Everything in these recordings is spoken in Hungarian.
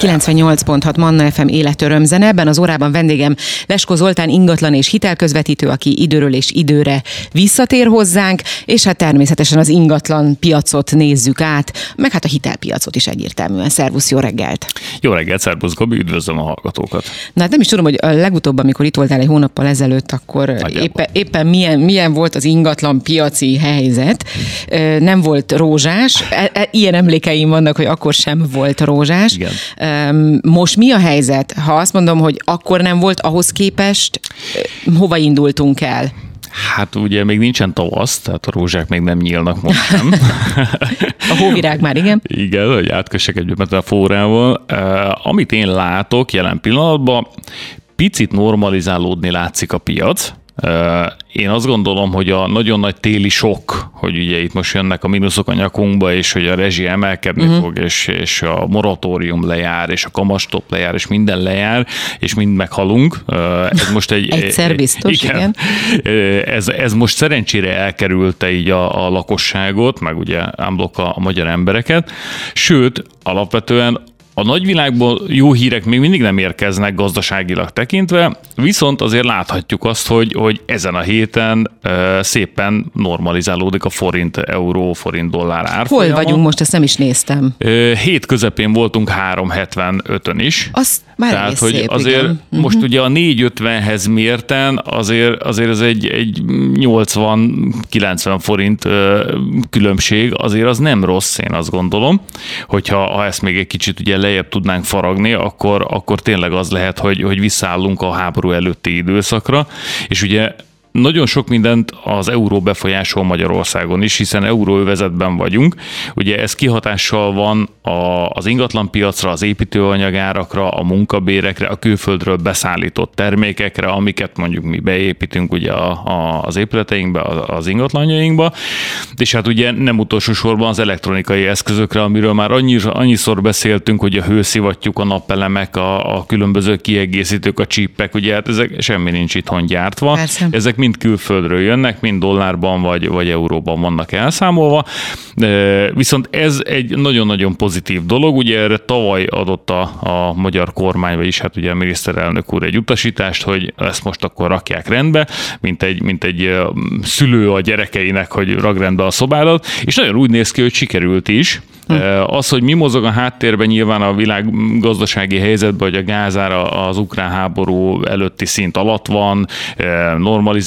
98.6 Manna FM életörömzene. Ebben az órában vendégem Lesko Zoltán ingatlan és hitelközvetítő, aki időről és időre visszatér hozzánk, és hát természetesen az ingatlan piacot nézzük át, meg hát a hitelpiacot is egyértelműen. Szervusz, jó reggelt! Jó reggelt, szervusz Gabi, üdvözlöm a hallgatókat. Na hát nem is tudom, hogy a legutóbb, amikor itt voltál egy hónappal ezelőtt, akkor éppen, éppen milyen, milyen volt az ingatlan piaci helyzet. Nem volt rózsás. E- e- ilyen emlékeim vannak, hogy akkor sem volt rózsás. Igen. Most mi a helyzet? Ha azt mondom, hogy akkor nem volt, ahhoz képest hova indultunk el? Hát ugye még nincsen tavasz, tehát a rózsák még nem nyílnak most nem. a hóvirág már, igen. Igen, hogy átkössek egy metaforával. Uh, amit én látok jelen pillanatban, picit normalizálódni látszik a piac, én azt gondolom, hogy a nagyon nagy téli sok, hogy ugye itt most jönnek a mínuszok a nyakunkba, és hogy a rezsi emelkedni uh-huh. fog, és, és a moratórium lejár, és a kamastop lejár, és minden lejár, és mind meghalunk. Ez most egy... Egyszer biztos, igen. igen. Ez, ez most szerencsére elkerülte így a, a lakosságot, meg ugye ámblok a, a magyar embereket, sőt, alapvetően a nagyvilágból jó hírek még mindig nem érkeznek gazdaságilag tekintve, viszont azért láthatjuk azt, hogy, hogy ezen a héten e, szépen normalizálódik a forint, euró, forint, dollár árfolyama. Hol vagyunk most, ezt nem is néztem. E, hét közepén voltunk 375-ön is. Azt már Tehát, hogy szép, azért igen. most uh-huh. ugye a 450-hez mérten azért, azért ez egy, egy 80-90 forint különbség, azért az nem rossz, én azt gondolom, hogyha ha ezt még egy kicsit ugye lejjebb tudnánk faragni, akkor, akkor tényleg az lehet, hogy, hogy visszaállunk a háború előtti időszakra, és ugye nagyon sok mindent az euró befolyásol Magyarországon is, hiszen euróövezetben vagyunk. Ugye ez kihatással van a, az ingatlanpiacra, az építőanyagárakra, a munkabérekre, a külföldről beszállított termékekre, amiket mondjuk mi beépítünk ugye a, a, az épületeinkbe, az ingatlanjainkba, és hát ugye nem utolsó sorban az elektronikai eszközökre, amiről már annyi, annyiszor beszéltünk, hogy a hőszivattyúk, a napelemek, a, a különböző kiegészítők, a csípek, ugye hát ezek semmi nincs itthon gyártva. Persze. Ezek mind külföldről jönnek, mind dollárban vagy, vagy euróban vannak elszámolva. Viszont ez egy nagyon-nagyon pozitív dolog. Ugye erre tavaly adott a, a magyar kormány, vagyis hát ugye a miniszterelnök úr egy utasítást, hogy ezt most akkor rakják rendbe, mint egy, mint egy szülő a gyerekeinek, hogy rag rendbe a szobádat, és nagyon úgy néz ki, hogy sikerült is. Hm. Az, hogy mi mozog a háttérben nyilván a világ gazdasági helyzetben, hogy a gázára az ukrán háború előtti szint alatt van,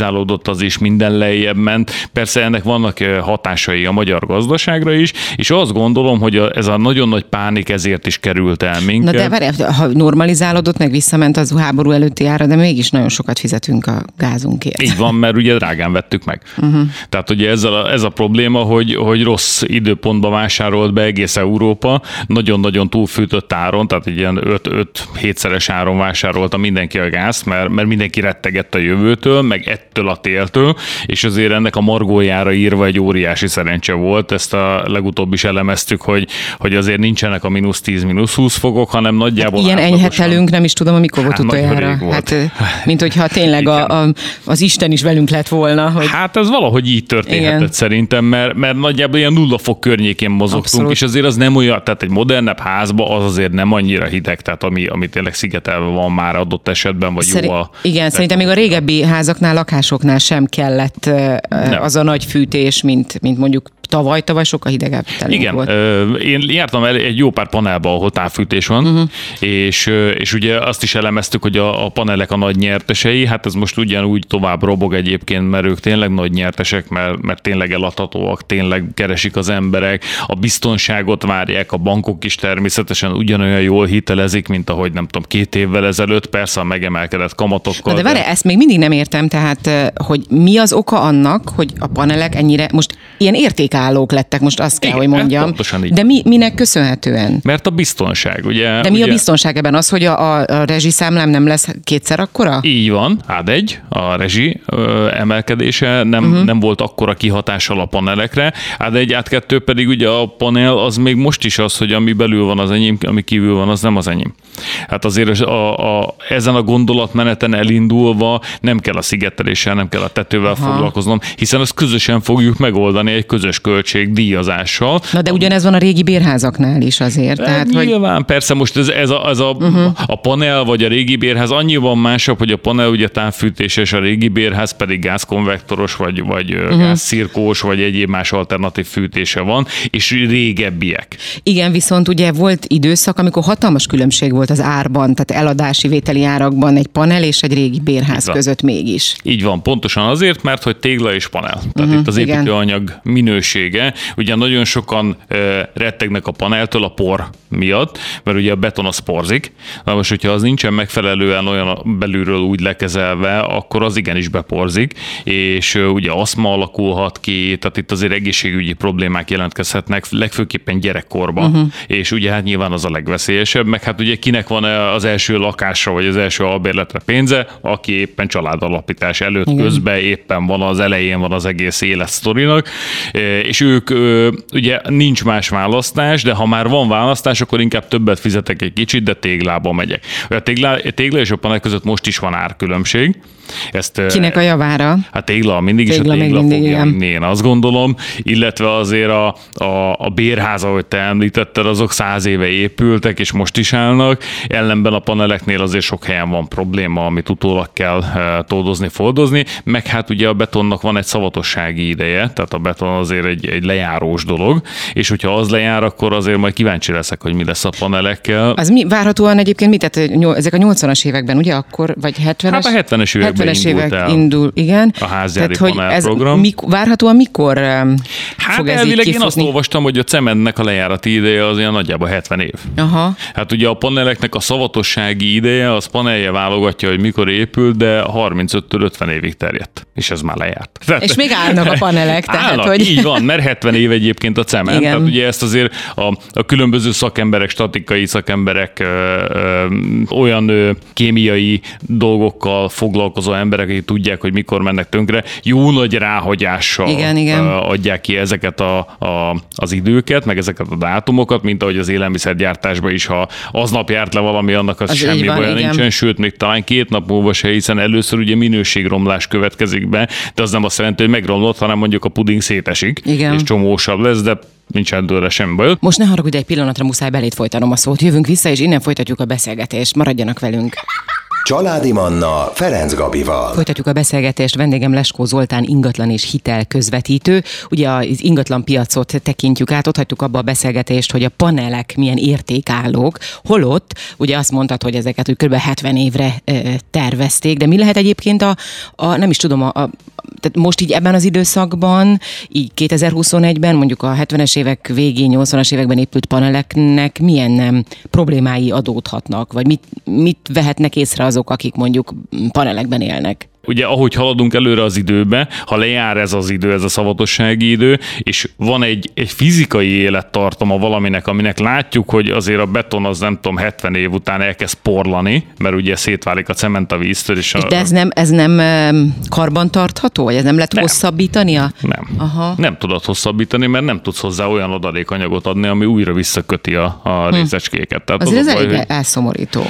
normalizálódott az is, minden lejjebb ment. Persze ennek vannak hatásai a magyar gazdaságra is, és azt gondolom, hogy ez a nagyon nagy pánik ezért is került el minket. Na de várj, ha normalizálódott, meg visszament az háború előtti ára, de mégis nagyon sokat fizetünk a gázunkért. Így van, mert ugye drágán vettük meg. Uh-huh. Tehát ugye ez a, ez a probléma, hogy, hogy rossz időpontban vásárolt be egész Európa, nagyon-nagyon túlfűtött áron, tehát egy ilyen 5-7-szeres áron vásárolta mindenki a gáz, mert, mert mindenki rettegett a jövőtől, meg ettől a téltől, és azért ennek a margójára írva egy óriási szerencse volt, ezt a legutóbb is elemeztük, hogy, hogy azért nincsenek a mínusz 10, mínusz 20 fokok, hanem nagyjából hát Ilyen enyhetelünk, nem is tudom, amikor volt hát, utoljára. Hát, mint hogyha tényleg a, a, az Isten is velünk lett volna. Hogy... Hát ez valahogy így történhetett Igen. szerintem, mert, mert nagyjából ilyen nulla fok környékén mozogtunk, Abszolút. és azért az nem olyan, tehát egy modernebb házba az azért nem annyira hideg, tehát ami, ami tényleg szigetelve van már adott esetben, vagy Szeri- jó a... Igen, szerintem még a régebbi házaknál, lakásoknál sem kellett nem. az a nagy fűtés, mint, mint mondjuk tavaly, tavaly sokkal hidegebb Igen, volt. én jártam el egy jó pár panelba, ahol távfűtés van, uh-huh. és, és ugye azt is elemeztük, hogy a, a panelek a nagy nyertesei, hát ez most ugyanúgy tovább robog egyébként, mert ők tényleg nagy nyertesek, mert, mert tényleg eladhatóak, tényleg keresik az emberek, a biztonságot várják, a bankok is természetesen ugyanolyan jól hitelezik, mint ahogy nem tudom, két évvel ezelőtt, persze a megemelkedett kamatokkal. Na de várj, de... ezt még mindig nem értem, tehát hogy mi az oka annak, hogy a panelek ennyire most ilyen érték állók lettek, most azt kell, Igen, hogy mondjam. Pontosan így. De mi, minek köszönhetően? Mert a biztonság, ugye? De mi ugye... a biztonság ebben? Az, hogy a, a, a rezsiszámlám nem lesz kétszer akkora? Így van, hát egy, a rezsi ö, emelkedése nem, uh-huh. nem volt akkora kihatással a panelekre, hát egy, át kettő pedig ugye a panel az még most is az, hogy ami belül van az enyém, ami kívül van, az nem az enyém. Hát azért a, a, ezen a gondolatmeneten elindulva nem kell a szigeteléssel, nem kell a tetővel Aha. foglalkoznom, hiszen ezt közösen fogjuk megoldani egy közös költség díjazással. Na de ugyanez van a régi bérházaknál is azért. De tehát, nyilván, hogy... persze most ez, ez, a, ez a, uh-huh. a panel vagy a régi bérház annyiban másabb, hogy a panel ugye távfűtéses, a régi bérház pedig gázkonvektoros, vagy, vagy uh-huh. gázszirkós, vagy egyéb más alternatív fűtése van, és régebbiek. Igen, viszont ugye volt időszak, amikor hatalmas különbség volt az árban, tehát eladási vételi árakban egy panel és egy régi bérház között mégis. Így van, pontosan azért, mert hogy tégla és panel. Tehát uh-huh, itt az építőanyag igen. minősége, ugye nagyon sokan uh, rettegnek a paneltől a por miatt, mert ugye a beton az porzik. Na most, hogyha az nincsen megfelelően olyan belülről úgy lekezelve, akkor az igenis beporzik, és ugye aszma alakulhat ki, tehát itt azért egészségügyi problémák jelentkezhetnek, legfőképpen gyerekkorban, uh-huh. és ugye hát nyilván az a legveszélyesebb, meg hát ugye kinek van az első lakásra, vagy az első albérletre pénze, aki éppen családalapítás előtt Igen. közben éppen van az elején van az egész életsztorinak, és ők ugye nincs más választás, de ha már van választás, akkor inkább többet fizetek egy kicsit, de téglába megyek. A tégla, tégla és a panel között most is van árkülönbség, ezt, Kinek a javára? Hát tégla mindig tégla is a tégla mindig, fogja vinni, én azt gondolom, illetve azért a, a, a bérház, ahogy te említetted, azok száz éve épültek, és most is állnak, ellenben a paneleknél azért sok helyen van probléma, amit utólag kell e, tódozni, foldozni, meg hát ugye a betonnak van egy szavatossági ideje, tehát a beton azért egy, egy lejárós dolog, és hogyha az lejár, akkor azért majd kíváncsi leszek, hogy mi lesz a panelekkel. Az mi várhatóan egyébként mit, tehát ezek a 80-as években, ugye akkor, vagy 70-es? Hát a 70-es években 70-es évek el indul, igen. A házjári Tehát, hogy ez program. Mik, várhatóan mikor um, hát fog ez elvileg én azt olvastam, hogy a cementnek a lejárati ideje az ilyen nagyjából 70 év. Aha. Hát ugye a paneleknek a szavatossági ideje, az panelje válogatja, hogy mikor épül, de 35-től 50 évig terjedt, és ez már lejárt. Tehát, és még állnak a panelek. Tehát, állnak, hogy... így van, mert 70 év egyébként a cement. Igen. Tehát ugye ezt azért a, a különböző szakemberek, statikai szakemberek ö, ö, olyan ö, kémiai dolgokkal foglalkozó emberek, akik tudják, hogy mikor mennek tönkre, jó nagy ráhagyással igen, igen. adják ki ezeket a, a, az időket, meg ezeket a dátumokat, mint ahogy az élelmiszergyártásban is, ha aznap járt le valami, annak az, az semmi van, baj nincsen, sőt, még talán két nap múlva se, hiszen először ugye minőségromlás következik be, de az nem azt jelenti, hogy megromlott, hanem mondjuk a puding szétesik, igen. és csomósabb lesz, de nincsen tőle sem baj. Most ne haragudj, egy pillanatra muszáj belét folytanom a szót. Jövünk vissza, és innen folytatjuk a beszélgetést. Maradjanak velünk. Családi Manna Ferenc Gabival. Folytatjuk a beszélgetést. Vendégem Leskó Zoltán ingatlan és hitel közvetítő. Ugye az ingatlan piacot tekintjük át, ott abba a beszélgetést, hogy a panelek milyen értékállók, holott ugye azt mondtad, hogy ezeket hogy kb. 70 évre tervezték, de mi lehet egyébként a, a nem is tudom, a tehát most így ebben az időszakban, így 2021-ben, mondjuk a 70-es évek végén, 80-as években épült paneleknek milyen nem, problémái adódhatnak, vagy mit, mit vehetnek észre azok, akik mondjuk panelekben élnek? Ugye ahogy haladunk előre az időbe, ha lejár ez az idő, ez a szavatossági idő, és van egy, egy fizikai élettartama valaminek, aminek látjuk, hogy azért a beton az nem tudom, 70 év után elkezd porlani, mert ugye szétválik a cement a víztől. És, és a, de ez nem, ez nem karbantartható, vagy ez nem lehet nem. hosszabbítani? A... Nem. Aha. Nem tudod hosszabbítani, mert nem tudsz hozzá olyan adalékanyagot adni, ami újra visszaköti a, a hm. részecskéket. Tehát azért az ez elég hogy... elszomorító.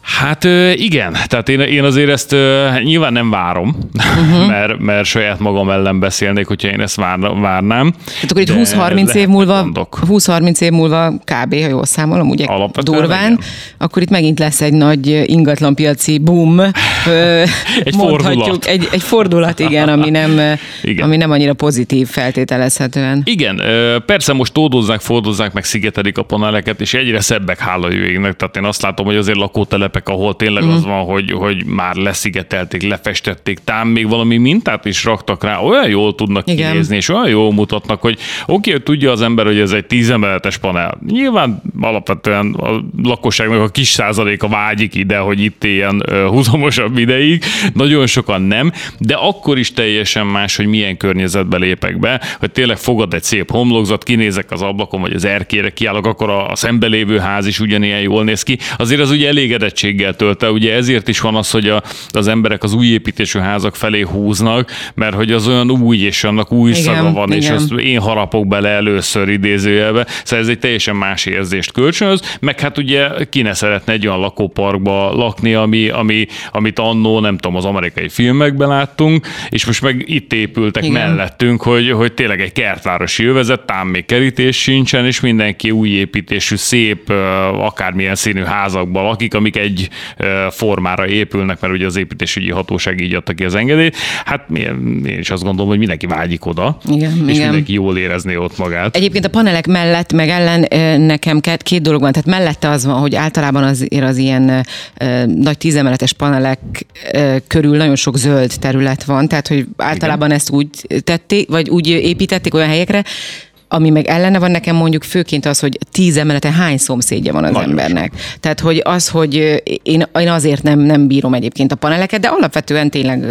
Hát igen, tehát én, én azért ezt nyilván nem várom, uh-huh. mert, mert saját magam ellen beszélnék, hogyha én ezt vár, várnám. Hát akkor itt 20-30 év múlva, 20-30 év múlva kb. ha jól számolom, ugye Alapvetően durván, igen. akkor itt megint lesz egy nagy ingatlanpiaci boom. egy fordulat. Egy, egy fordulat, igen, ami nem, igen. ami nem annyira pozitív feltételezhetően. Igen, persze most tódozzák, fordozzák, meg szigetelik a paneleket, és egyre szebbek hála jöjjének. Tehát én azt látom, hogy azért lakótelepek, ahol tényleg uh-huh. az van, hogy, hogy már leszigetelték, lefest festették, tám még valami mintát is raktak rá, olyan jól tudnak Igen. kinézni, és olyan jól mutatnak, hogy oké, okay, tudja az ember, hogy ez egy tízemeletes panel. Nyilván alapvetően a lakosságnak a kis százaléka vágyik ide, hogy itt ilyen húzamosabb ideig, nagyon sokan nem, de akkor is teljesen más, hogy milyen környezetbe lépek be, hogy tényleg fogad egy szép homlokzat, kinézek az ablakon, vagy az erkére kiállok, akkor a, a szembelévő ház is ugyanilyen jól néz ki. Azért az ugye elégedettséggel tölt ugye ezért is van az, hogy a, az emberek az új építésű házak felé húznak, mert hogy az olyan új, és annak új igen, szaga van, igen. és azt én harapok bele először idézőjelbe. Szóval ez egy teljesen más érzést kölcsönöz, meg hát ugye ki ne szeretne egy olyan lakóparkba lakni, ami, ami, amit annó, nem tudom, az amerikai filmekben láttunk, és most meg itt épültek igen. mellettünk, hogy, hogy tényleg egy kertvárosi jövezet, tám még kerítés sincsen, és mindenki új építésű, szép, akármilyen színű házakban lakik, amik egy formára épülnek, mert ugye az építésügyi hatóság így adta ki az engedélyt. Hát én is azt gondolom, hogy mindenki vágyik oda, igen, és igen. mindenki jól érezné ott magát. Egyébként a panelek mellett, meg ellen nekem két dolog van. Tehát mellette az van, hogy általában azért az ilyen nagy tízemeletes panelek körül nagyon sok zöld terület van, tehát hogy általában Igen. ezt úgy tették, vagy úgy építették olyan helyekre, ami meg ellene van nekem mondjuk főként az, hogy tíz emelete hány szomszédja van az Nagyon embernek. Sok. Tehát, hogy az, hogy én, én azért nem, nem bírom egyébként a paneleket, de alapvetően tényleg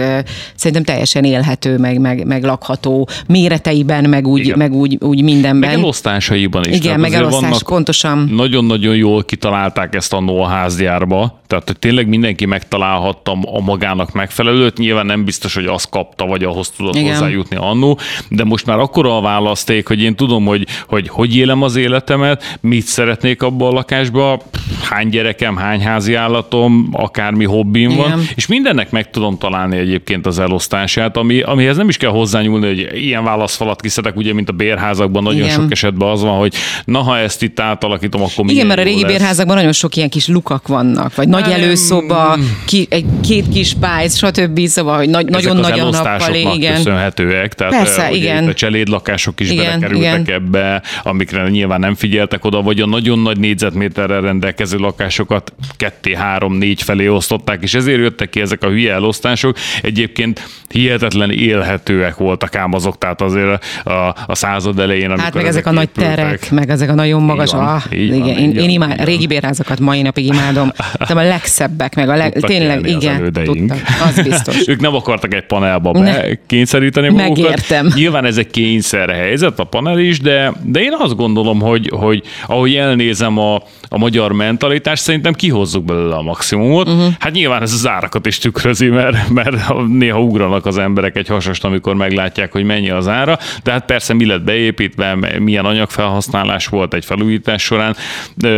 szerintem teljesen élhető, meg, meg, meg lakható méreteiben, meg úgy, meg úgy, úgy mindenben. Meg elosztásaiban is. Igen, meg elosztás, pontosan. Nagyon-nagyon jól kitalálták ezt a házgyárba, tehát hogy tényleg mindenki megtalálhatta a magának megfelelőt, nyilván nem biztos, hogy azt kapta, vagy ahhoz tudott Igen. hozzájutni annó, de most már akkora a választék, hogy én tudom, hogy, hogy hogy élem az életemet, mit szeretnék abban a lakásba, hány gyerekem, hány házi állatom, akármi hobbim Igen. van, és mindennek meg tudom találni egyébként az elosztását, ami, amihez nem is kell hozzányúlni, hogy ilyen válaszfalat kiszedek, ugye, mint a bérházakban nagyon Igen. sok esetben az van, hogy na, ha ezt itt átalakítom, akkor Igen, mert a régi lesz. bérházakban nagyon sok ilyen kis lukak vannak, vagy nagy előszoba, ki, egy, két kis pályz, stb. Szóval, hogy nagy, nagyon nagy a nappal. Igen. köszönhetőek. Tehát Persze, igen. a cselédlakások is igen, belekerültek igen. ebbe, amikre nyilván nem figyeltek oda, vagy a nagyon nagy négyzetméterrel rendelkező lakásokat ketté, három, négy felé osztották, és ezért jöttek ki ezek a hülye elosztások. Egyébként hihetetlen élhetőek voltak ám azok, tehát azért a, a század elején, amikor Hát meg ezek, ezek a nagy terek, meg ezek a nagyon magas, van, ah, igen, van, én, én imád, a régi bérházakat mai napig imádom, de a legszebbek, meg a leg, tényleg, igen, tudtak, az biztos. ők nem akartak egy panelba be kényszeríteni magukat. Megértem. Nyilván ez egy kényszer helyzet, a panel is, de, de én azt gondolom, hogy, hogy ahogy elnézem a, a magyar mentalitást, szerintem kihozzuk belőle a maximumot. Uh-huh. Hát nyilván ez az árakat is tükrözi, mert, mert néha ugranak az emberek egy hasast, amikor meglátják, hogy mennyi az ára, de hát persze mi lett beépítve, milyen anyagfelhasználás volt egy felújítás során,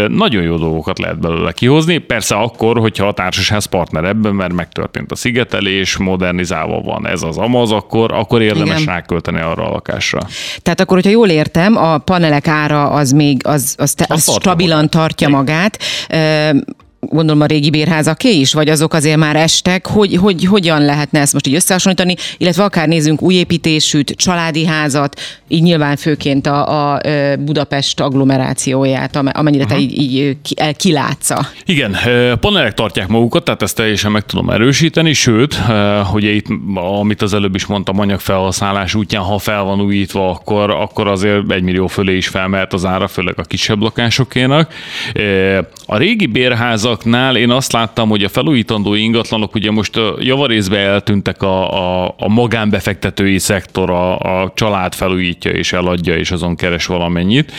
nagyon jó dolgokat lehet belőle kihozni. Persze akkor, hogyha a társasház partner ebben, mert megtörtént a szigetelés, modernizálva van ez az amaz, akkor, akkor érdemes Igen. rákölteni arra a lakásra. Tehát akkor, hogyha jól értem, a panelek ára az még az, az, te, az, az stabilan tartja magát gondolom a régi bérházaké is, vagy azok azért már estek, hogy, hogy hogyan lehetne ezt most így összehasonlítani, illetve akár nézzünk új építésűt, családi házat, így nyilván főként a, a Budapest agglomerációját, amennyire Aha. te így, így kilátsza. Igen, panelek tartják magukat, tehát ezt teljesen meg tudom erősíteni, sőt, ugye itt, amit az előbb is mondtam, anyagfelhasználás útján, ha fel van újítva, akkor, akkor azért egy millió fölé is felmehet az ára, főleg a kisebb lakásokénak. A régi bérházak ingatlanoknál én azt láttam, hogy a felújítandó ingatlanok ugye most javarészbe eltűntek a, a, a magánbefektetői szektor, a, a család felújítja és eladja, és azon keres valamennyit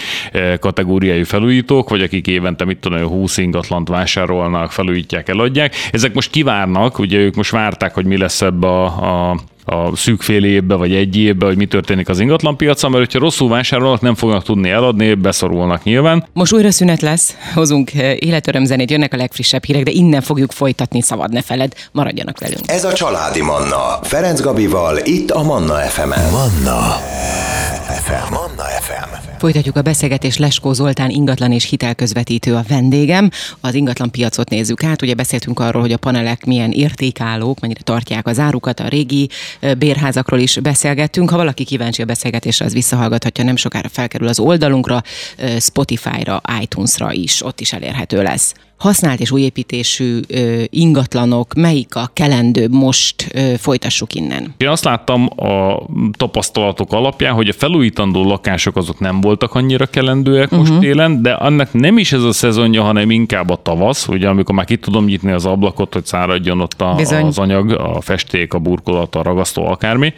kategóriájú felújítók, vagy akik évente mit tudom, 20 ingatlant vásárolnak, felújítják, eladják. Ezek most kivárnak, ugye ők most várták, hogy mi lesz ebbe a, a a szűk fél évbe, vagy egy évbe, hogy mi történik az ingatlanpiacon, mert hogyha rosszul vásárolnak, nem fognak tudni eladni, beszorulnak nyilván. Most újra szünet lesz, hozunk eh, életörömzenét, jönnek a legfrissebb hírek, de innen fogjuk folytatni, szabad ne feled, maradjanak velünk. Ez a Családi Manna, Ferenc Gabival, itt a Manna FM-en. Manna FM. Manna FM. Folytatjuk a beszélgetést Leskó Zoltán ingatlan és hitelközvetítő a vendégem. Az ingatlan piacot nézzük át. Ugye beszéltünk arról, hogy a panelek milyen értékállók, mennyire tartják az árukat, a régi bérházakról is beszélgettünk. Ha valaki kíváncsi a beszélgetésre, az visszahallgathatja, nem sokára felkerül az oldalunkra, Spotify-ra, iTunes-ra is, ott is elérhető lesz használt és újépítésű ingatlanok, melyik a kelendőbb most folytassuk innen? Én azt láttam a tapasztalatok alapján, hogy a felújítandó lakások azok nem voltak annyira kelendőek uh-huh. most mhm. télen, de annak nem is ez a szezonja, hanem inkább a tavasz, ugye amikor már ki tudom nyitni az ablakot, hogy száradjon ott a, az anyag, a festék, a burkolat, a ragasztó, akármi.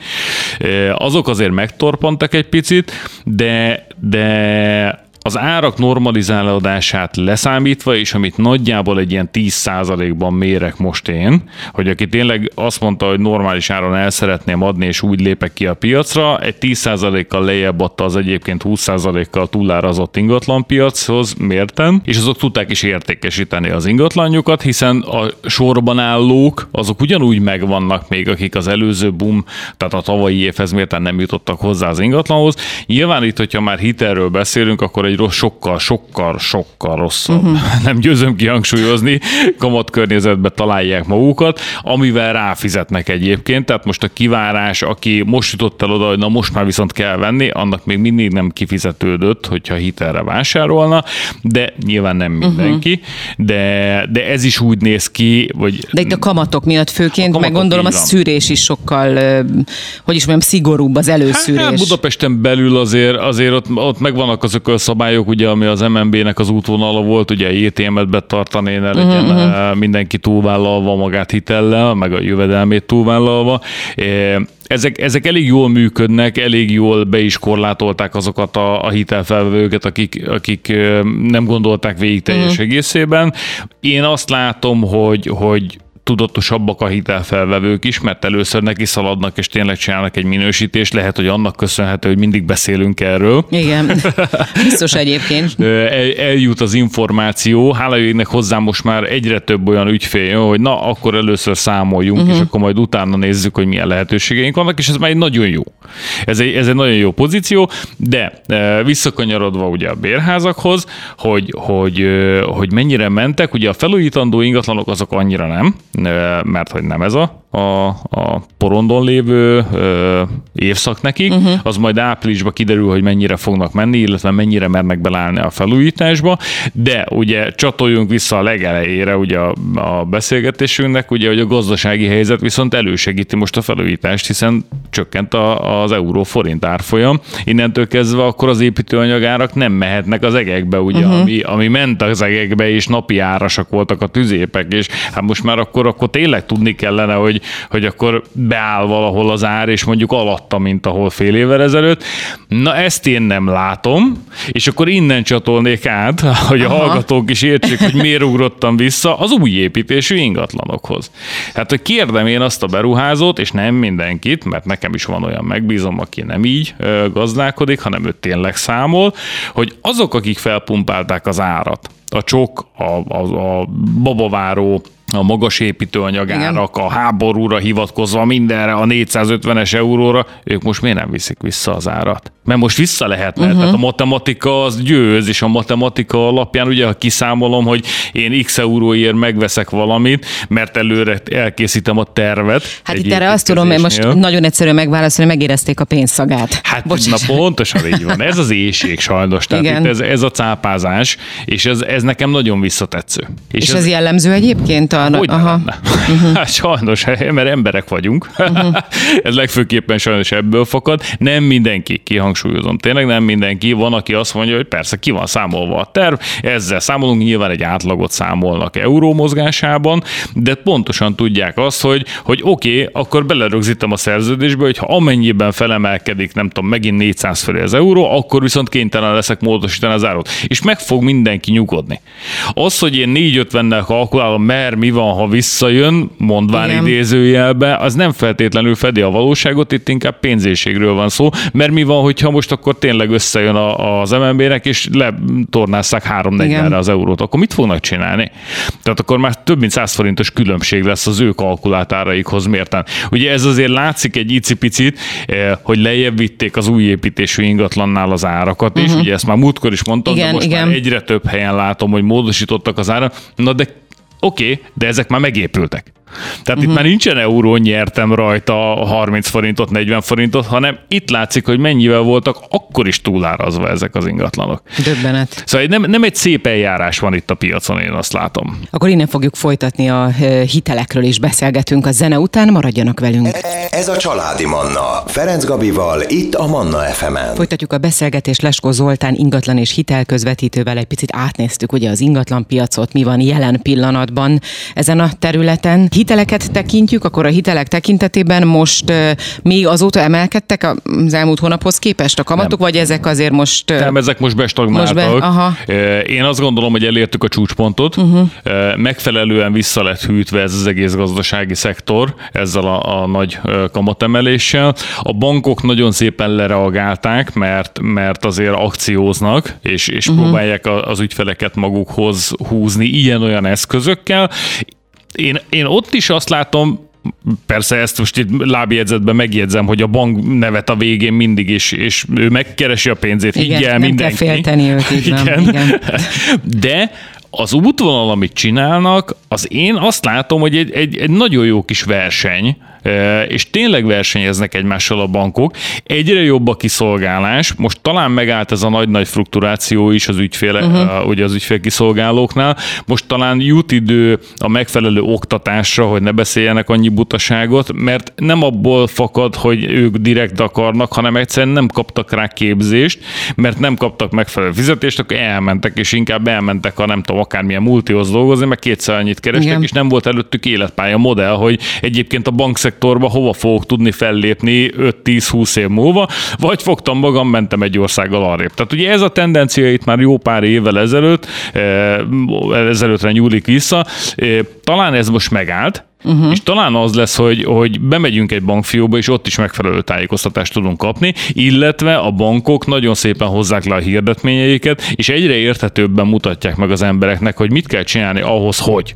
Azok azért megtorpantak egy picit, de, de az árak normalizálódását leszámítva, és amit nagyjából egy ilyen 10%-ban mérek most én, hogy aki tényleg azt mondta, hogy normális áron el szeretném adni, és úgy lépek ki a piacra, egy 10%-kal lejjebb adta az egyébként 20%-kal túlárazott ingatlan piachoz mérten, és azok tudták is értékesíteni az ingatlanjukat, hiszen a sorban állók, azok ugyanúgy megvannak még, akik az előző boom, tehát a tavalyi évhez mérten nem jutottak hozzá az ingatlanhoz. Nyilván itt, hogyha már hitelről beszélünk, akkor egy rossz, sokkal, sokkal, sokkal rosszabb. Uh-huh. Nem győzöm kihangsúlyozni, kamat környezetbe találják magukat, amivel ráfizetnek egyébként. Tehát most a kivárás, aki most jutott el oda, hogy na most már viszont kell venni, annak még mindig nem kifizetődött, hogyha hitelre vásárolna, de nyilván nem mindenki. Uh-huh. De, de ez is úgy néz ki, hogy... De itt a kamatok miatt főként, kamatok meg gondolom a szűrés is sokkal, hogy is mondjam, szigorúbb az előszűrés. Hát, Budapesten belül azért, azért ott, ott megvannak azok a szabályok, ugye, ami az MNB-nek az útvonala volt, ugye ETM-et betartani, ne legyen uh-huh. mindenki túlvállalva magát hitellel, meg a jövedelmét túlvállalva ezek, ezek elég jól működnek, elég jól be is korlátolták azokat a, a hitelfelvevőket, akik, akik nem gondolták végig teljes uh-huh. egészében. Én azt látom, hogy, hogy tudatosabbak a hitelfelvevők is, mert először neki szaladnak, és tényleg csinálnak egy minősítést. Lehet, hogy annak köszönhető, hogy mindig beszélünk erről. Igen, biztos egyébként. El, eljut az információ, hála égnek hozzá most már egyre több olyan ügyfél, hogy na, akkor először számoljunk, uh-huh. és akkor majd utána nézzük, hogy milyen lehetőségeink vannak, és ez már egy nagyon jó. Ez egy, ez egy nagyon jó pozíció, de visszakanyarodva ugye a bérházakhoz, hogy, hogy, hogy mennyire mentek, ugye a felújítandó ingatlanok azok annyira nem, mert hogy nem ez a, a, a porondon lévő ö, évszak nekik, uh-huh. az majd áprilisban kiderül, hogy mennyire fognak menni, illetve mennyire mernek belállni a felújításba, de ugye csatoljunk vissza a legelejére ugye a, a beszélgetésünknek, ugye, hogy a gazdasági helyzet viszont elősegíti most a felújítást, hiszen csökkent a, az euró forint árfolyam, innentől kezdve akkor az építőanyagárak nem mehetnek az egekbe, ugye, uh-huh. ami, ami ment az egekbe, és napi árasak voltak a tüzépek, és hát most már akkor akkor, akkor tényleg tudni kellene, hogy, hogy akkor beáll valahol az ár, és mondjuk alatta, mint ahol fél évvel ezelőtt. Na ezt én nem látom, és akkor innen csatolnék át, hogy a Aha. hallgatók is értsék, hogy miért ugrottam vissza az új építésű ingatlanokhoz. Hát, hogy kérdem én azt a beruházót, és nem mindenkit, mert nekem is van olyan megbízom, aki nem így gazdálkodik, hanem ő tényleg számol, hogy azok, akik felpumpálták az árat, a csok, a, a, a babaváró a magas építőanyagárak, a háborúra hivatkozva mindenre, a 450-es euróra, ők most miért nem viszik vissza az árat? Mert most vissza lehetne, uh-huh. tehát a matematika az győz, és a matematika alapján ugye, ha kiszámolom, hogy én x euróért megveszek valamit, mert előre elkészítem a tervet. Hát itt erre azt tudom, mert most nagyon egyszerűen megválaszolni, megérezték a pénzszagát. Hát na pontosan így van, ez az éjség sajnos, tehát Igen. itt ez, ez a cápázás, és ez, ez nekem nagyon visszatetsző. És, és ez, ez jellemző egyébként a... Hogy aha. Uh-huh. Hát sajnos, mert emberek vagyunk. Uh-huh. Ez legfőképpen sajnos ebből fakad. Nem mindenki, kihangsúlyozom, tényleg nem mindenki. Van, aki azt mondja, hogy persze ki van számolva a terv, ezzel számolunk, nyilván egy átlagot számolnak euró mozgásában, de pontosan tudják azt, hogy, hogy oké, okay, akkor belerögzítem a szerződésbe, hogy ha amennyiben felemelkedik, nem tudom, megint 400 felé az euró, akkor viszont kénytelen leszek módosítani az árót. És meg fog mindenki nyugodni. Az, hogy én 450-nel kalkulálom, mert mi van, ha visszajön, mondván Igen. idézőjelbe, az nem feltétlenül fedi a valóságot, itt inkább pénzéségről van szó, mert mi van, hogyha most akkor tényleg összejön a, az MNB-nek, és letornásszák 3 re az eurót, akkor mit fognak csinálni? Tehát akkor már több mint 100 forintos különbség lesz az ő kalkulátáraikhoz mérten. Ugye ez azért látszik egy icipicit, eh, hogy lejjebb vitték az új építésű ingatlannál az árakat, uh-huh. és mhm. ugye ezt már múltkor is mondtam, igen, de most igen. már egyre több helyen látom, hogy módosítottak az árak. Na de Oké, okay, de ezek már megépültek. Tehát uh-huh. itt mhm. már nincsen euró nyertem rajta 30 forintot, 40 forintot, hanem itt látszik, hogy mennyivel voltak akkor is túlárazva ezek az ingatlanok. Döbbenet. Szóval nem, nem egy szép eljárás van itt a piacon, én azt látom. Akkor innen fogjuk folytatni a hitelekről is beszélgetünk a zene után, maradjanak velünk. E, ez a Családi Manna, Ferenc Gabival, itt a Manna FM-en. Folytatjuk a beszélgetést Lesko Zoltán ingatlan és hitelközvetítővel, egy picit átnéztük ugye az ingatlan piacot, mi van jelen pillanatban ezen a területen hiteleket tekintjük, akkor a hitelek tekintetében most még azóta emelkedtek az elmúlt hónaphoz képest a kamatok, nem. vagy ezek azért most... Nem, ezek most bestagnáltak. Most be, aha. Én azt gondolom, hogy elértük a csúcspontot. Uh-huh. Megfelelően vissza lett hűtve ez az egész gazdasági szektor ezzel a, a nagy kamatemeléssel. A bankok nagyon szépen lereagálták, mert, mert azért akcióznak, és, és uh-huh. próbálják az ügyfeleket magukhoz húzni ilyen-olyan eszközökkel. Én, én ott is azt látom, Persze ezt most itt lábjegyzetben megjegyzem, hogy a bank nevet a végén mindig is, és ő megkeresi a pénzét, igen, higgyel nem mindenki. kell félteni őt, így igen. Nem, igen. De az útvonal, amit csinálnak, az én azt látom, hogy egy, egy, egy nagyon jó kis verseny, és tényleg versenyeznek egymással a bankok. Egyre jobb a kiszolgálás. Most talán megállt ez a nagy-nagy fluktuáció is az ügyféle, uh-huh. ugye az ügyfél kiszolgálóknál. Most talán jut idő a megfelelő oktatásra, hogy ne beszéljenek annyi butaságot, mert nem abból fakad, hogy ők direkt akarnak, hanem egyszerűen nem kaptak rá képzést, mert nem kaptak megfelelő fizetést, akkor elmentek, és inkább elmentek a nem tudom, akármilyen multihoz dolgozni, meg kétszer annyit kerestek, Igen. és nem volt előttük életpálya modell, hogy egyébként a bankszektor szektorba hova fogok tudni fellépni 5-10-20 év múlva, vagy fogtam magam, mentem egy országgal arrébb. Tehát ugye ez a tendencia itt már jó pár évvel ezelőtt, eh, ezelőttre nyúlik vissza, eh, talán ez most megállt, Uh-huh. És talán az lesz, hogy, hogy bemegyünk egy bankfióba, és ott is megfelelő tájékoztatást tudunk kapni, illetve a bankok nagyon szépen hozzák le a hirdetményeiket, és egyre érthetőbben mutatják meg az embereknek, hogy mit kell csinálni ahhoz, hogy.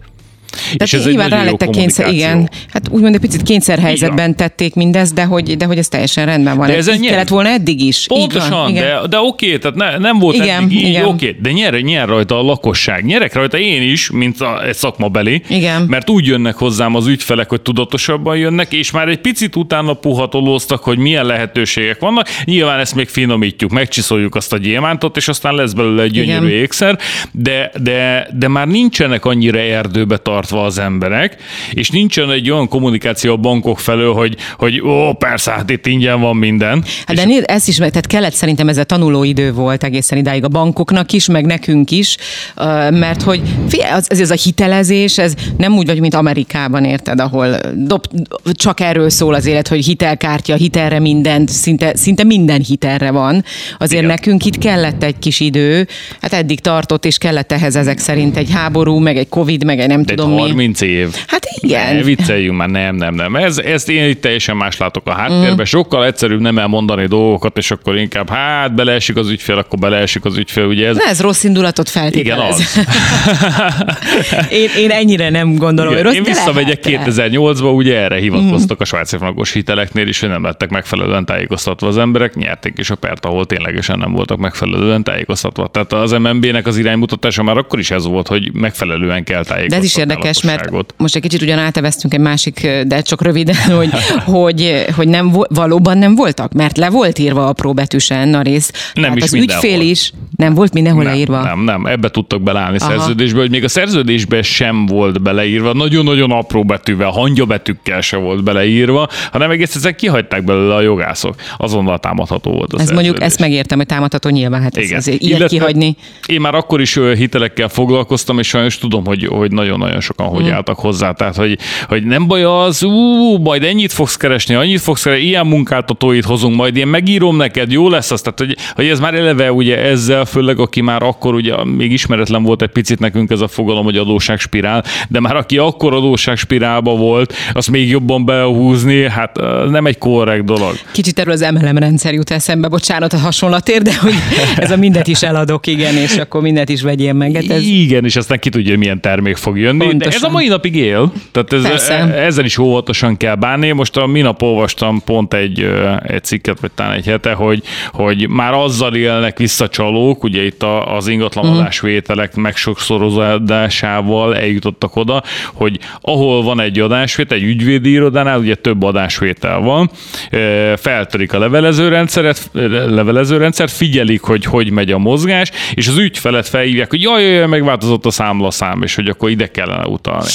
Tehát és ez nyilván rá lettek kényszer, igen. Hát úgymond egy picit kényszerhelyzetben tették mindezt, de hogy, de hogy ez teljesen rendben van. De ez nyer... kellett volna eddig is. Pontosan, van, igen. de, de oké, tehát ne, nem volt igen, eddig így, igen. oké, de nyer, nyer rajta a lakosság. Nyerek rajta én is, mint a, egy szakmabeli, igen. mert úgy jönnek hozzám az ügyfelek, hogy tudatosabban jönnek, és már egy picit utána puhatolóztak, hogy milyen lehetőségek vannak. Nyilván ezt még finomítjuk, megcsiszoljuk azt a gyémántot, és aztán lesz belőle egy gyönyörű ékszer, de, de, de már nincsenek annyira erdőbe tart tartva az emberek, és nincsen egy olyan kommunikáció a bankok felől, hogy, hogy ó, persze, hát itt ingyen van minden. Hát de nézd, ez is, tehát kellett szerintem ez a tanulóidő volt egészen idáig a bankoknak is, meg nekünk is, mert hogy ez, ez a hitelezés, ez nem úgy vagy, mint Amerikában, érted, ahol dob, csak erről szól az élet, hogy hitelkártya, hitelre mindent, szinte, szinte minden hitelre van. Azért Igen. nekünk itt kellett egy kis idő, hát eddig tartott, és kellett ehhez ezek szerint egy háború, meg egy Covid, meg egy nem de tudom 30 év. Hát igen. Ne, vicceljünk már, nem, nem, nem. Ez, ezt én itt teljesen más látok a háttérben. Mm. Sokkal egyszerűbb nem elmondani dolgokat, és akkor inkább hát beleesik az ügyfél, akkor beleesik az ügyfél. Ugye ez... Ne, ez rossz indulatot feltételez. Igen, az. én, én, ennyire nem gondolom, igen, hogy rossz, Én visszamegyek 2008-ba, ugye erre hivatkoztak mm. a svájci frankos hiteleknél is, hogy nem lettek megfelelően tájékoztatva az emberek, nyerték is a pert, ahol ténylegesen nem voltak megfelelően tájékoztatva. Tehát az MNB-nek az iránymutatása már akkor is ez volt, hogy megfelelően kell tájékoztatni. De ez is érdekes, mert most egy kicsit ugyan áteveztünk egy másik, de csak röviden, hogy, hogy, hogy nem, valóban nem voltak, mert le volt írva apró betűsen a rész. Nem Tehát is az ügyfél is nem volt mindenhol nem, leírva. Nem, nem, ebbe tudtak beleállni Aha. szerződésbe, hogy még a szerződésbe sem volt beleírva, nagyon-nagyon apró betűvel, hangyabetűkkel se volt beleírva, hanem egész ezek kihagyták belőle a jogászok. Azonnal támadható volt a Ez mondjuk ezt megértem, hogy támadható nyilván, hát Igen. Ez, ez ilyet kihagyni. Én már akkor is hitelekkel foglalkoztam, és sajnos tudom, hogy, hogy nagyon-nagyon sokan hogy mm. álltak hozzá. Tehát, hogy, hogy nem baj az, ú, majd ennyit fogsz keresni, annyit fogsz keresni, ilyen munkáltatóit hozunk, majd én megírom neked, jó lesz az. Tehát, hogy, hogy ez már eleve ugye ezzel, főleg aki már akkor ugye még ismeretlen volt egy picit nekünk ez a fogalom, hogy adósságspirál, de már aki akkor adósságspirálba volt, azt még jobban behúzni, hát nem egy korrekt dolog. Kicsit erről az MLM rendszer jut eszembe, bocsánat a hasonlatért, de hogy ez a mindet is eladok, igen, és akkor mindet is vegyél meg. Hát ez... Igen, és aztán ki tudja, milyen termék fog jönni. Pontosan. Ez a mai napig él, tehát ez, Persze. ezzel is óvatosan kell bánni. Most a minap olvastam pont egy, egy cikket, vagy talán egy hete, hogy, hogy már azzal élnek visszacsalók, ugye itt az ingatlan uh-huh. adásvételek megsokszorozásával eljutottak oda, hogy ahol van egy adásvétel, egy ügyvédi irodánál, ugye több adásvétel van, feltörik a levelezőrendszeret, levelezőrendszert, figyelik, hogy hogy megy a mozgás, és az ügyfelet felhívják, hogy jaj, jaj, megváltozott a számlaszám, és hogy akkor ide kellene utalni.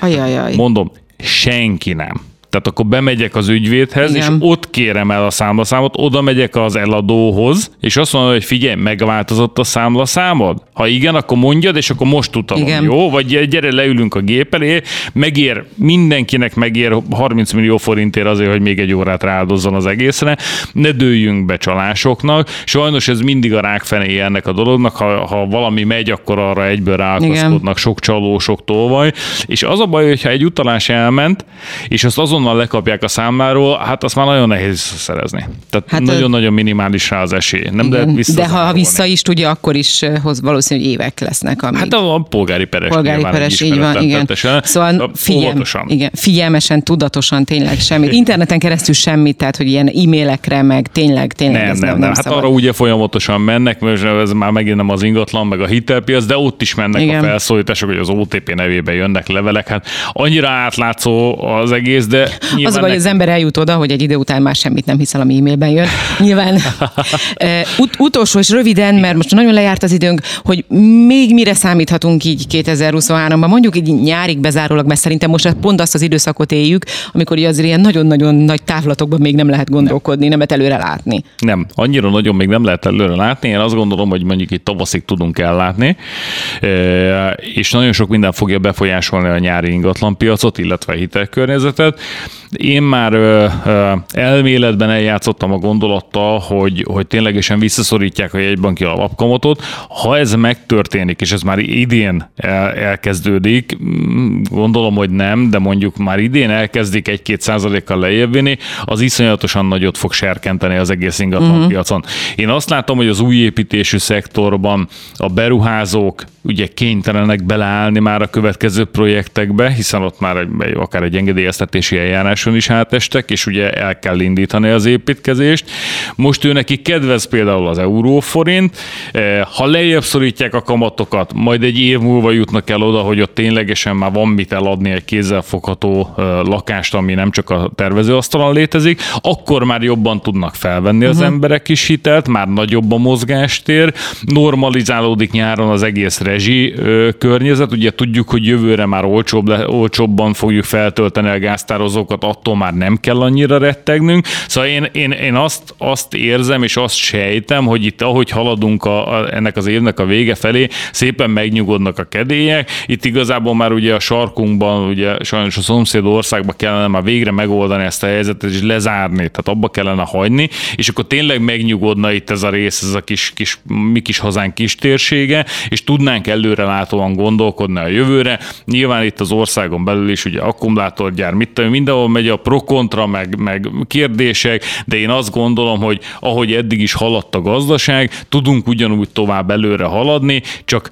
Ajajaj. Mondom, senki nem Tehát akkor bemegyek az ügyvédhez, Igen. és ott kérem el a számlaszámot, oda megyek az eladóhoz, és azt mondom, hogy figyelj, megváltozott a számlaszámod? Ha igen, akkor mondjad, és akkor most utalom, igen. jó? Vagy gyere, leülünk a gép elé, megér, mindenkinek megér 30 millió forintért azért, hogy még egy órát rááldozzon az egészre, ne dőljünk be csalásoknak. Sajnos ez mindig a rákfené ennek a dolognak, ha, ha valami megy, akkor arra egyből ráakaszkodnak sok csaló, sok tolvaj, és az a baj, hogyha egy utalás elment, és azt azonnal lekapják a számláról, hát azt már nagyon nehéz szerezni. Tehát hát nagyon-nagyon minimális rá az esély. Nem igen. lehet De ha vissza is tudja, akkor is hoz valószínű, hogy évek lesznek. Amíg... Hát a, a polgári peres. Polgári peres, így van, igen. Szóval figyelm, igen, figyelmesen, tudatosan tényleg semmit. Interneten keresztül semmit, tehát hogy ilyen e-mailekre, meg tényleg, tényleg nem, ez nem, nem, nem. Hát szabad. arra ugye folyamatosan mennek, mert ez már megint nem az ingatlan, meg a hitelpiac, de ott is mennek igen. a felszólítások, hogy az OTP nevében jönnek levelek. Hát annyira átlátszó az egész, de az a baj, az ember eljut oda, hogy egy idő után már semmit nem hiszel, ami e-mailben jön. Nyilván ut- utolsó és röviden, mert most nagyon lejárt az időnk, hogy még mire számíthatunk így 2023-ban, mondjuk így nyárig bezárólag, mert szerintem most pont azt az időszakot éljük, amikor azért ilyen nagyon-nagyon nagy távlatokban még nem lehet gondolkodni, nem lehet előre látni. Nem, annyira nagyon még nem lehet előre látni. Én azt gondolom, hogy mondjuk itt tavaszig tudunk ellátni, és nagyon sok minden fogja befolyásolni a nyári ingatlanpiacot, illetve a hitelkörnyezetet. Én már ö, ö, elméletben eljátszottam a gondolattal, hogy, hogy ténylegesen visszaszorítják a jegybanki alapkamatot. Ha ez megtörténik, és ez már idén el, elkezdődik, mm, gondolom, hogy nem, de mondjuk már idén elkezdik egy-két százalékkal lejjebb vinni, az iszonyatosan nagyot fog serkenteni az egész ingatlan uh-huh. piacon. Én azt látom, hogy az új építésű szektorban a beruházók ugye kénytelenek beleállni már a következő projektekbe, hiszen ott már egy, akár egy engedélyeztetési eljáráson is átestek, és ugye el kell indítani az építkezést. Most ő neki kedvez például az euróforint, eh, ha lejjebb szorítják a kamatokat, majd egy év múlva jutnak el oda, hogy ott ténylegesen már van mit eladni egy kézzelfogható eh, lakást, ami nem csak a tervezőasztalon létezik, akkor már jobban tudnak felvenni az uh-huh. emberek is hitelt, már nagyobb a mozgástér, normalizálódik nyáron az egész rezsi környezet. Ugye tudjuk, hogy jövőre már olcsóbb, le, olcsóbban fogjuk feltölteni a gáztározókat, attól már nem kell annyira rettegnünk. Szóval én, én, én azt, azt érzem és azt sejtem, hogy itt ahogy haladunk a, a, ennek az évnek a vége felé, szépen megnyugodnak a kedélyek. Itt igazából már ugye a sarkunkban, ugye sajnos a szomszéd országban kellene már végre megoldani ezt a helyzetet és lezárni, tehát abba kellene hagyni, és akkor tényleg megnyugodna itt ez a rész, ez a kis, kis mi kis hazánk kis térsége, és tudnánk tudnánk előrelátóan gondolkodni a jövőre. Nyilván itt az országon belül is ugye akkumulátorgyár, mit tudom, mindenhol megy a pro-kontra, meg, meg kérdések, de én azt gondolom, hogy ahogy eddig is haladt a gazdaság, tudunk ugyanúgy tovább előre haladni, csak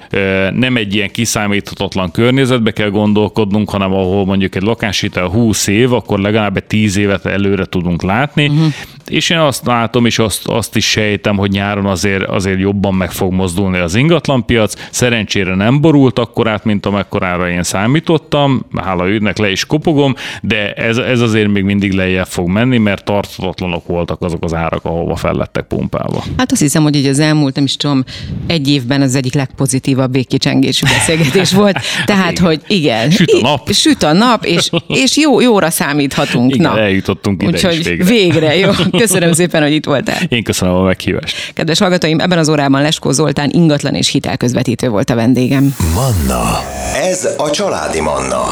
nem egy ilyen kiszámíthatatlan környezetbe kell gondolkodnunk, hanem ahol mondjuk egy lakáshitel 20 év, akkor legalább egy 10 évet előre tudunk látni. Uh-huh. És én azt látom, és azt, azt is sejtem, hogy nyáron azért, azért jobban meg fog mozdulni az ingatlanpiac. Szerencsére Szerencsére nem borult akkorát, mint amekkorára én számítottam, hála őnek le is kopogom, de ez, ez azért még mindig lejjebb fog menni, mert tartatatlanok voltak azok az árak, ahova fellettek pumpálva. Hát azt hiszem, hogy így az elmúlt, nem is tudom, egy évben az egyik legpozitívabb végkicsengésű beszélgetés volt. Hát Tehát, hát hogy igen. Süt a nap. Süt a nap, és, és jó, jóra számíthatunk. Igen, Na. eljutottunk ide Úgyhogy végre. végre. Jó. Köszönöm szépen, hogy itt voltál. Én köszönöm a meghívást. Kedves hallgatóim, ebben az órában Leskó Zoltán ingatlan és hitelközvetítő volt volt a vendégem. Manna. Ez a családi Manna.